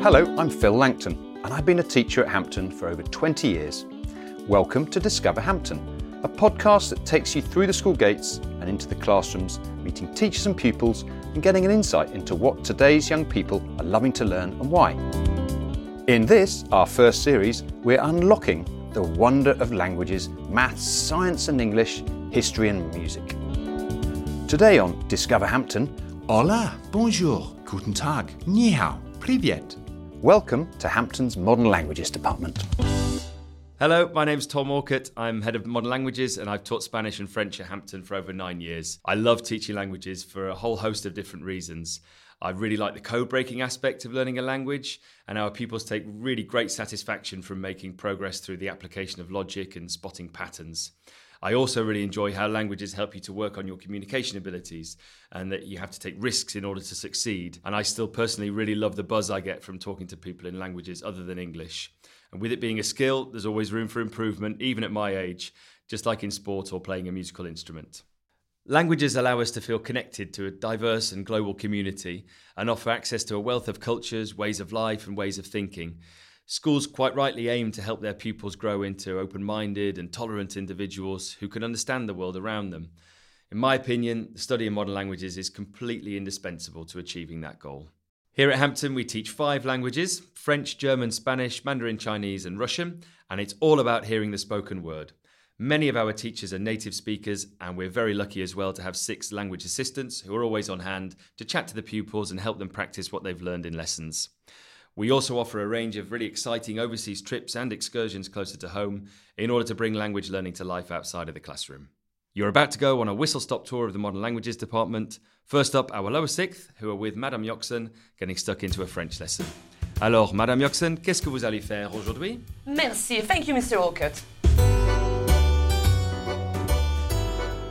Hello, I'm Phil Langton, and I've been a teacher at Hampton for over 20 years. Welcome to Discover Hampton, a podcast that takes you through the school gates and into the classrooms, meeting teachers and pupils and getting an insight into what today's young people are loving to learn and why. In this, our first series, we're unlocking the wonder of languages, maths, science and English, history and music. Today on Discover Hampton, Hola, bonjour, guten Tag, ni hao, privyet. welcome to Hampton's Modern Languages Department. Hello, my name's Tom Orcutt. I'm head of modern languages and I've taught Spanish and French at Hampton for over nine years. I love teaching languages for a whole host of different reasons. I really like the code breaking aspect of learning a language, and our pupils take really great satisfaction from making progress through the application of logic and spotting patterns. I also really enjoy how languages help you to work on your communication abilities and that you have to take risks in order to succeed. And I still personally really love the buzz I get from talking to people in languages other than English. And with it being a skill, there's always room for improvement, even at my age, just like in sport or playing a musical instrument. Languages allow us to feel connected to a diverse and global community and offer access to a wealth of cultures, ways of life, and ways of thinking. Schools quite rightly aim to help their pupils grow into open minded and tolerant individuals who can understand the world around them. In my opinion, the study of modern languages is completely indispensable to achieving that goal. Here at Hampton, we teach five languages French, German, Spanish, Mandarin Chinese, and Russian, and it's all about hearing the spoken word. Many of our teachers are native speakers, and we're very lucky as well to have six language assistants who are always on hand to chat to the pupils and help them practice what they've learned in lessons. We also offer a range of really exciting overseas trips and excursions closer to home in order to bring language learning to life outside of the classroom. You're about to go on a whistle stop tour of the Modern Languages Department. First up, our lower sixth, who are with Madame Yoxon, getting stuck into a French lesson. Alors, Madame Yoxon, qu'est-ce que vous allez faire aujourd'hui? Merci. Thank you, Mr. Orcutt.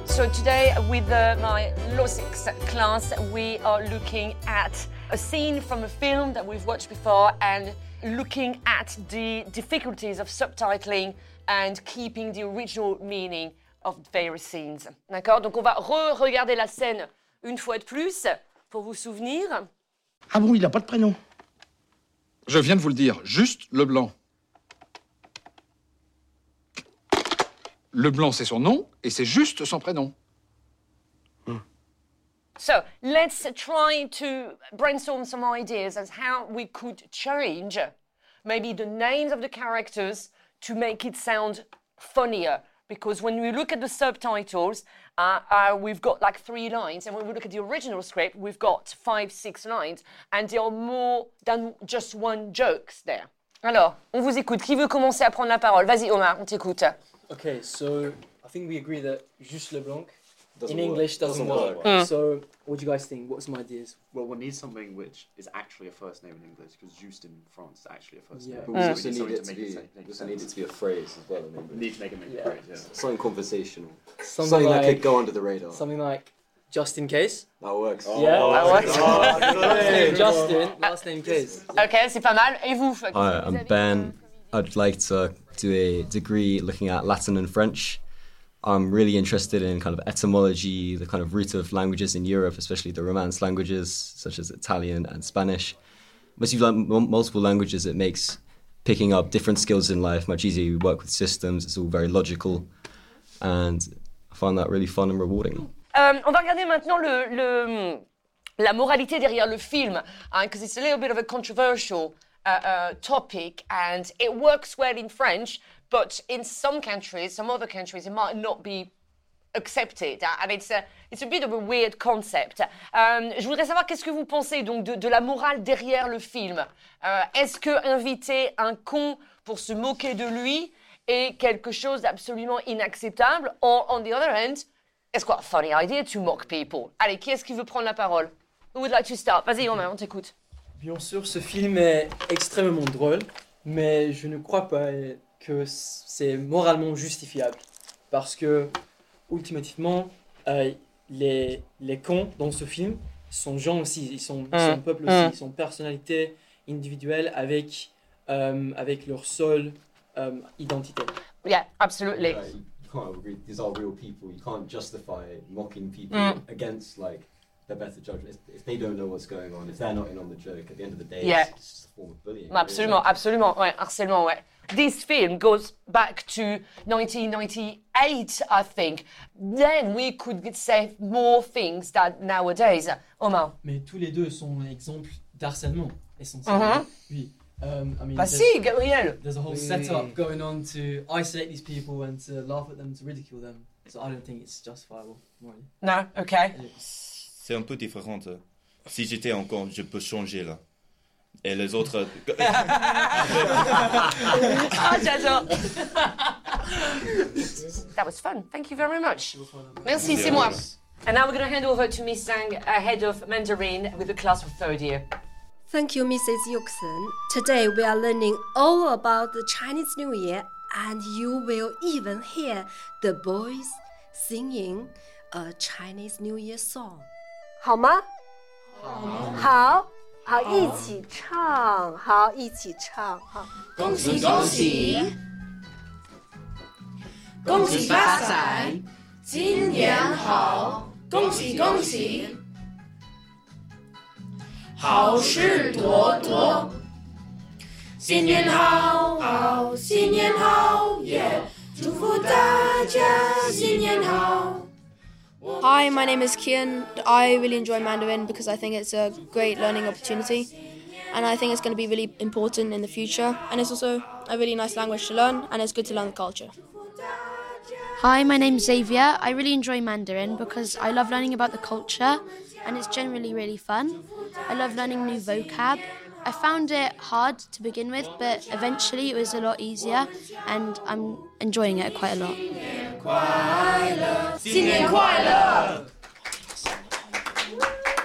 So today, with uh, my Law 6 class, we are looking at a scene from a film that we've watched before and looking at the difficulties of subtitling and keeping the original meaning of various scenes. D'accord? Donc on va re-regarder la scène une fois de plus pour vous souvenir. Ah bon, il n'a pas de prénom Je viens de vous le dire, juste Leblanc. Leblanc, c'est son nom et c'est juste son prénom. So let's try to brainstorm some ideas as how we could change maybe the names of the characters to make it sound funnier. Because when we look at the subtitles, uh, uh, we've got like three lines, and when we look at the original script, we've got five, six lines, and there are more than just one jokes there. Alors, on vous écoute. Qui veut commencer à prendre la parole Vas-y, Omar, on t'écoute. Okay, so I think we agree that Juste Leblanc Doesn't in work. English doesn't, Doesn't work. work. So, what do you guys think? What's some ideas? Well, we'll need something which is actually a first name in English because Juste in France is actually a first Yeah. name. But we So also need need it to make be, say- make we also need it sense. to be a phrase as well in We English. need to make it make Yeah. phrase, yeah. Something conversational. Something, Something that could go under the radar. something like just in case. That works. Oh, yeah, that oh, works. Oh, first name Justin, last name Case. Ok, c'est pas mal. Et vous Hi, I'm Ben. I'd like to do a degree looking at Latin and French. I'm really interested in kind of etymology, the kind of root of languages in Europe, especially the Romance languages such as Italian and Spanish. Once you've learned multiple languages, it makes picking up different skills in life much easier. You work with systems, it's all very logical, and I find that really fun and rewarding. Euh, on va regarder maintenant le, le- la moralité derrière le film, because it's a little bit of a controversial uh, uh, topic, and it works well in French, but in some countries, some other countries, it might not be accepted, uh, and it's a, it's a bit of a weird concept. Euh, je voudrais savoir qu'est-ce que vous pensez donc de, de la morale derrière le film? Euh, Est-ce que inviter un con pour se moquer de lui est quelque chose d'absolument inacceptable, or on the other hand, It's quite a funny idea to mock people. Allez, qui est-ce qui veut prendre la parole? Who would like to start? Vas-y, Romain, on t'écoute. Bien sûr, ce film est extrêmement drôle, mais je ne crois pas que c'est moralement justifiable. Parce que, ultimativement, euh, les, les cons dans ce film sont gens aussi, ils sont, ils sont Mm. peuple aussi, Mm. ils sont personnalités individuelles avec, euh, avec leur seule euh, identité. Yeah, absolutely. Like, you can't agree. These are real people. You can't justify mocking people Mm. against like they're better judgment. If, if they don't know what's going on, if they're not in on the joke, at the end of the day, Yeah. it's just a form of bullying. Absolument, absolument, ouais, harcèlement, ouais. This film goes back to 1998, I think. Then we could say more things than nowadays. Omar. Mais tous les deux sont un exemple d'harcèlement, essentiellement. Mhm. Oui. Um, I mean, Bah there's- si, Gabriel. There's a whole Oui. setup going on to isolate these people and to laugh at them, to ridicule them. So I don't think it's justifiable. morally. No, okay. C'est un peu différent. euh. Si j'étais encore, je peux changer là. Et les autres. Ah, j'adore. That was fun. Thank you very much. Merci, c'est moi. And now we're going to hand over to Miss Zhang, uh, head of Mandarin with the class of third year. Thank you, Mrs. Yuxin. Today we are learning all about the Chinese New Year, and you will even hear the boys singing a Chinese New Year song. 好吗？好，好，一起唱，好，一起唱，好。恭喜恭喜，恭喜发财，新年好，恭喜恭喜，好事多多，新年好，好，新年好，耶！祝福大家新年好。Hi, my name is Kian. I really enjoy Mandarin because I think it's a great learning opportunity and I think it's going to be really important in the future. And it's also a really nice language to learn and it's good to learn the culture. Hi, my name's Xavier. I really enjoy Mandarin because I love learning about the culture and it's generally really fun. I love learning new vocab. I found it hard to begin with, but eventually it was a lot easier and I'm enjoying it quite a lot. 新年快乐！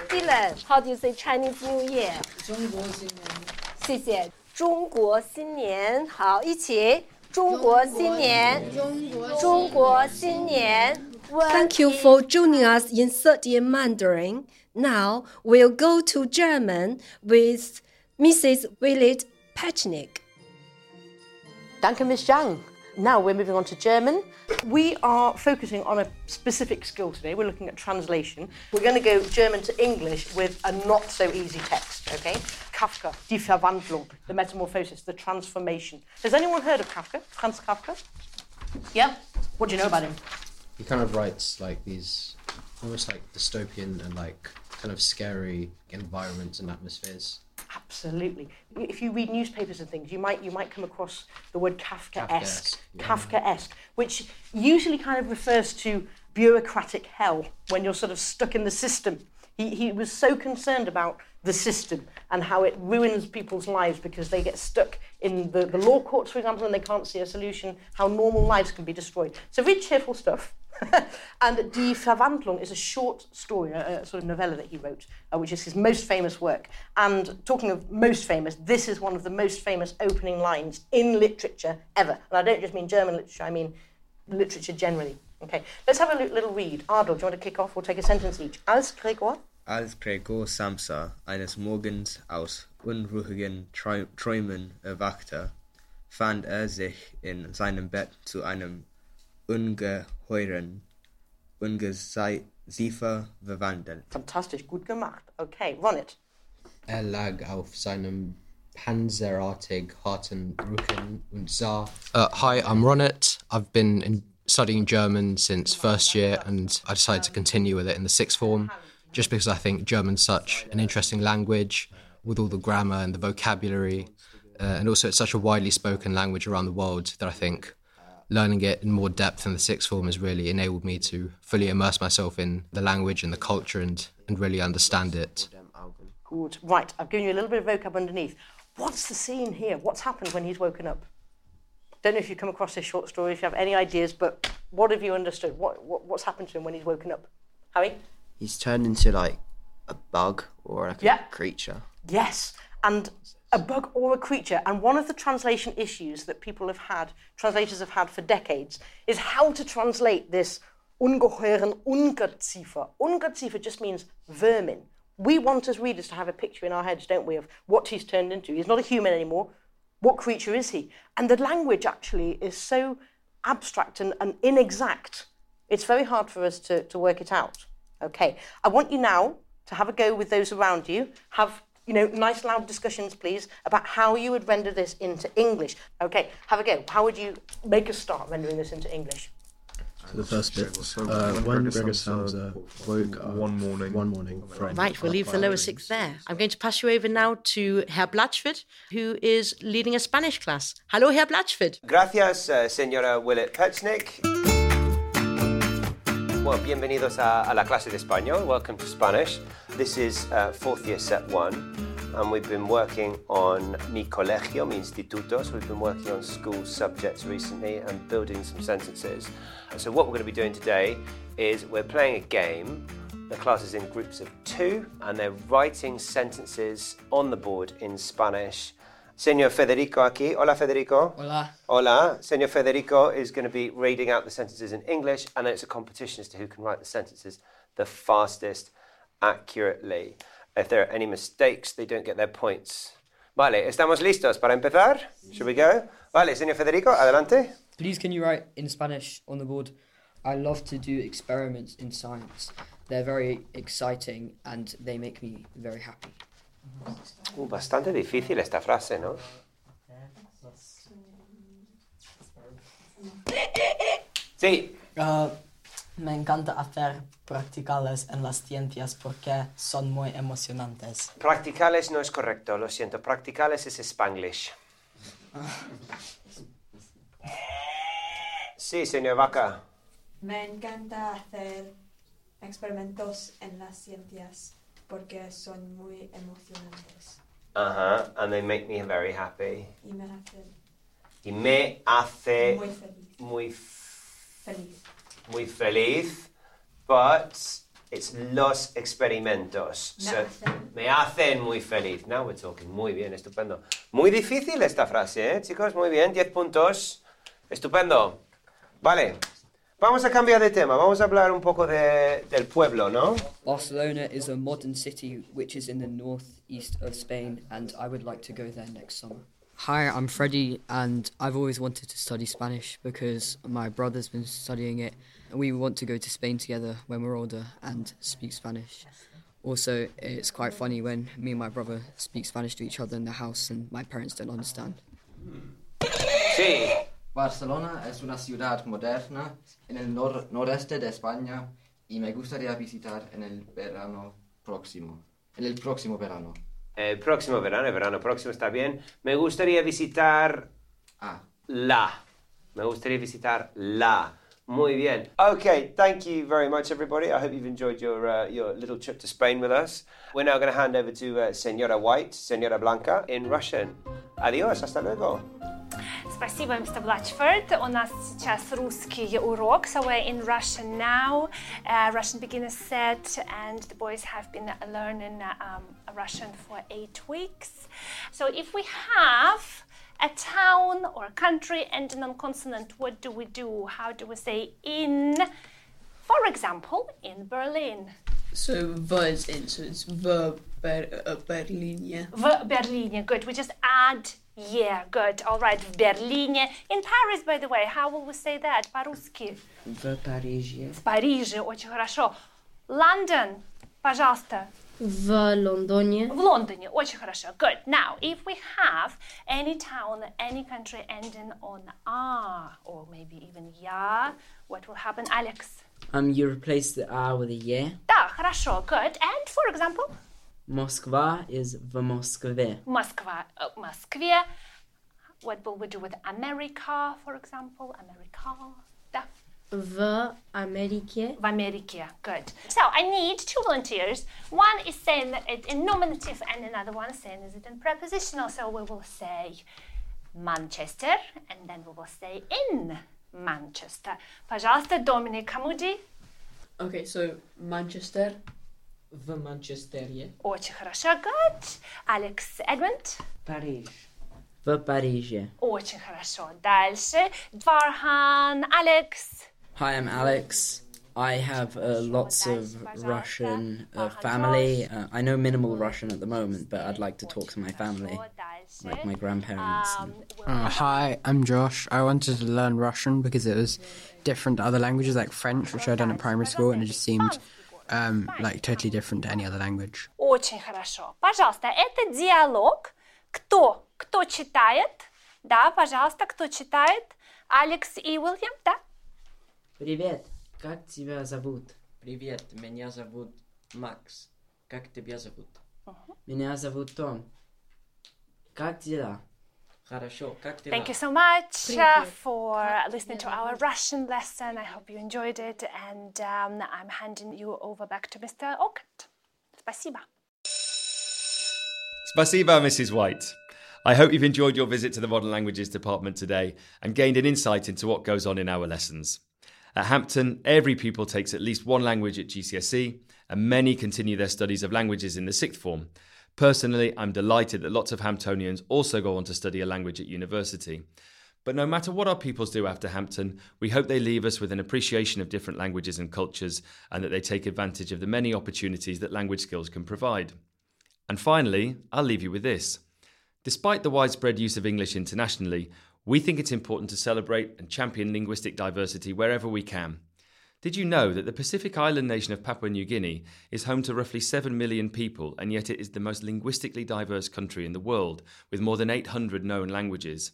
Dylan, how do you say Chinese New Year? 中国新年。谢谢。中国新年，好，一起。中国新年，中国新年。Thank you for joining us in third year Mandarin. Now we'll go to German with Mrs. Willet Pechnik. Danke, Miss Zhang. Now we're moving on to German. We are focusing on a specific skill today. We're looking at translation. We're going to go German to English with a not so easy text, okay? Kafka, die Verwandlung, the metamorphosis, the transformation. Has anyone heard of Kafka? Franz Kafka? Yeah? What do you know about him? He kind of writes like these almost like dystopian and like kind of scary environments and atmospheres. Absolutely. If you read newspapers and things, you might you might come across the word Kafkaesque, Kafkaesque, yeah. Kafkaesque, which usually kind of refers to bureaucratic hell when you're sort of stuck in the system. He, he was so concerned about the system and how it ruins people's lives because they get stuck in the, the law courts, for example, and they can't see a solution, how normal lives can be destroyed. So very cheerful stuff. and Die Verwandlung is a short story, a, a sort of novella that he wrote, uh, which is his most famous work. And talking of most famous, this is one of the most famous opening lines in literature ever. And I don't just mean German literature, I mean literature generally. Okay, let's have a little read. Ardal, do you want to kick off? We'll take a sentence each. Als Gregor. Als Gregor Samsa eines Morgens aus unruhigen Träumen erwachte, fand er sich in seinem Bett zu einem ungeheuren Ungeziefer verwandelt. Fantastisch, gut gemacht. Okay, run it. Er lag auf seinem panzerartig harten Rücken und sah. Uh, hi, I'm Ronit. I've been in studying German since first year, and I decided to continue with it in the sixth form, just because I think German's such an interesting language with all the grammar and the vocabulary, uh, and also it's such a widely spoken language around the world that I think learning it in more depth in the sixth form has really enabled me to fully immerse myself in the language and the culture and, and really understand it. Good. Right, I've given you a little bit of vocab underneath. What's the scene here? What's happened when he's woken up? Don't know if you've come across this short story, if you have any ideas, but what have you understood? What, what What's happened to him when he's woken up? Harry? He's turned into like a bug or like a creature. Yes, and a bug or a creature. And one of the translation issues that people have had, translators have had for decades, is how to translate this ungeheuren Ungeziefer. Ungeziefer just means vermin. We want as readers to have a picture in our heads, don't we, of what he's turned into. He's not a human anymore. What creature is he? And the language actually is so abstract and, and inexact. It's very hard for us to, to work it out. Okay, I want you now to have a go with those around you. Have you know nice loud discussions, please, about how you would render this into English. Okay, have a go. How would you make a start rendering this into English? So the first bit, uh, when Gregor Samsa woke up one morning, one morning from Right, we'll leave the lower sixth there. I'm going to pass you over now to Herr Blatchford, who is leading a Spanish class. Hello, Herr Blatchford. Gracias, uh, señora Willett Petznick. Well, bienvenidos a, a la clase de español. Welcome to Spanish. This is uh, fourth year set one, and we've been working on mi colegio, mi instituto. So we've been working on school subjects recently and building some sentences. So what we're going to be doing today is we're playing a game. The class is in groups of two, and they're writing sentences on the board in Spanish. Señor Federico aquí. Hola, Federico. Hola. Hola. Señor Federico is going to be reading out the sentences in English, and it's a competition as to who can write the sentences the fastest accurately. If there are any mistakes, they don't get their points. Vale, ¿estamos listos para empezar? Should we go? Vale, señor Federico, adelante. Please, can you write in Spanish on the board? I love to do experiments in science. They're very exciting and they make me very happy. Uh, bastante difícil esta frase, ¿no? Sí. Ah, me encanta hacer practicales en las ciencias porque son muy emocionantes. Practicales no es correcto, lo siento. Practicales es Spanglish. Sí, señor Vaca. Me encanta hacer experimentos en las ciencias porque son muy emocionantes Uh-huh, and they make me very happy. y me hacen Y me hace muy feliz. muy, Feliz. muy feliz, but it's los experimentos. Me So, hacen. me hacen muy feliz. Now we're talking. Muy bien, estupendo. Muy difícil esta frase, ¿eh, chicos? Muy bien, 10 puntos. Estupendo. Vale, vamos a cambiar de tema. Vamos a hablar un poco de, del pueblo, ¿no? Barcelona is a modern city which is in the northeast of Spain, and I would like to go there next summer. Hi, I'm Freddie, and I've always wanted to study Spanish because my brother's been studying it, and we want to go to Spain together when we're older and speak Spanish. Also, it's quite funny when me and my brother speak Spanish to each other in the house, and my parents don't understand. Sí. Barcelona es una ciudad moderna en el nor- noreste de España y me gustaría visitar en el verano próximo. En el próximo verano. El próximo verano, el verano próximo está bien. Me gustaría visitar Ah. la. Me gustaría visitar la. Muy bien. Okay, thank you very much, everybody. I hope you've enjoyed your uh, your little trip to Spain with us. We're now going to hand over to uh, Senora White, Senora Blanca in Russian. Adios, hasta luego. Спасибо, Mr. Blatchford. У нас сейчас русский урок, so we're in Russian now. Uh, Russian beginner set, and the boys have been learning um, Russian for eight weeks. So if we have a town or a country ending on consonant, what do we do? How do we say in? For example, in Berlin. So V is in, so it's V Ber- uh, Berlin, yeah. В Берлине, good. We just add yeah, good. All right, в Берлине. In Paris, by the way, how will we say that? По-русски. В Париже. В Париже, очень хорошо. London, пожалуйста. В Лондоне. В Лондоне, очень хорошо. Good. Now, if we have any town, any country ending on R, or maybe even Ya, what will happen, Alex? Um, you replace the R with a yeah. Да, хорошо. Good. And, for example, Moskva is в Москве. Москва, uh, Москве. What will we do with America, for example? America. Да. В Америке. В Америке. Good. So I need two volunteers. One is saying it in nominative and another one is saying is it in prepositional. So we will say Manchester and then we will say in Manchester. Пожалуйста, Доминик Хамуди. Okay, so Manchester. В Манчестере. Очень хорошо. Good. Алекс Эдмонд. Париж. В Париже. Очень хорошо. Дальше. Двархан Алекс. Hi, I'm Alex. I have uh, lots of Russian uh, family. Uh, I know minimal Russian at the moment, but I'd like to talk to my family, like my grandparents. and- Uh, hi, I'm Josh. I wanted to learn Russian because it was different to other languages like French, which I'd done at primary school, and it just seemed um, like totally different to any other language. Очень хорошо. Пожалуйста, это диалог. Кто? Кто читает? Да, пожалуйста, кто читает? Алекс и Уильям, да? Привет, как тебя зовут? Привет, меня зовут Макс. Как тебя зовут? Меня зовут Том. Как дела? Thank you so much uh, for listening to our Russian lesson. I hope you enjoyed it, and um, I'm handing you over back to Mr. Orcutt. Спасибо. Спасибо, Mrs. White. I hope you've enjoyed your visit to the Modern Languages Department today and gained an insight into what goes on in our lessons. At Hampton, every pupil takes at least one language at GCSE, and many continue their studies of languages in the sixth form. Personally, I'm delighted that lots of Hamptonians also go on to study a language at university. But no matter what our pupils do after Hampton, we hope they leave us with an appreciation of different languages and cultures and that they take advantage of the many opportunities that language skills can provide. And finally, I'll leave you with this. Despite the widespread use of English internationally, we think it's important to celebrate and champion linguistic diversity wherever we can. Did you know that the Pacific island nation of Papua New Guinea is home to roughly 7 million people, and yet it is the most linguistically diverse country in the world, with more than 800 known languages?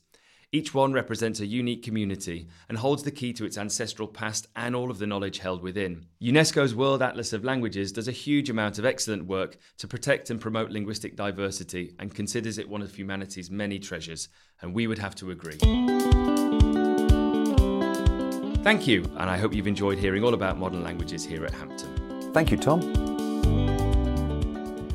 Each one represents a unique community and holds the key to its ancestral past and all of the knowledge held within. UNESCO's World Atlas of Languages does a huge amount of excellent work to protect and promote linguistic diversity and considers it one of humanity's many treasures, and we would have to agree. Thank you, and I hope you've enjoyed hearing all about modern languages here at Hampton. Thank you, Tom.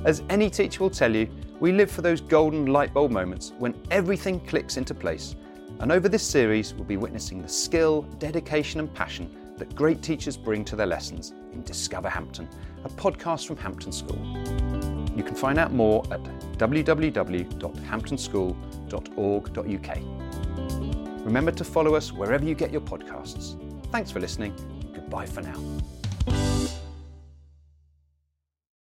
As any teacher will tell you, we live for those golden light bulb moments when everything clicks into place. And over this series, we'll be witnessing the skill, dedication, and passion that great teachers bring to their lessons in Discover Hampton, a podcast from Hampton School. You can find out more at www.hamptonschool.org.uk. Remember to follow us wherever you get your podcasts. Thanks for listening. Goodbye for now.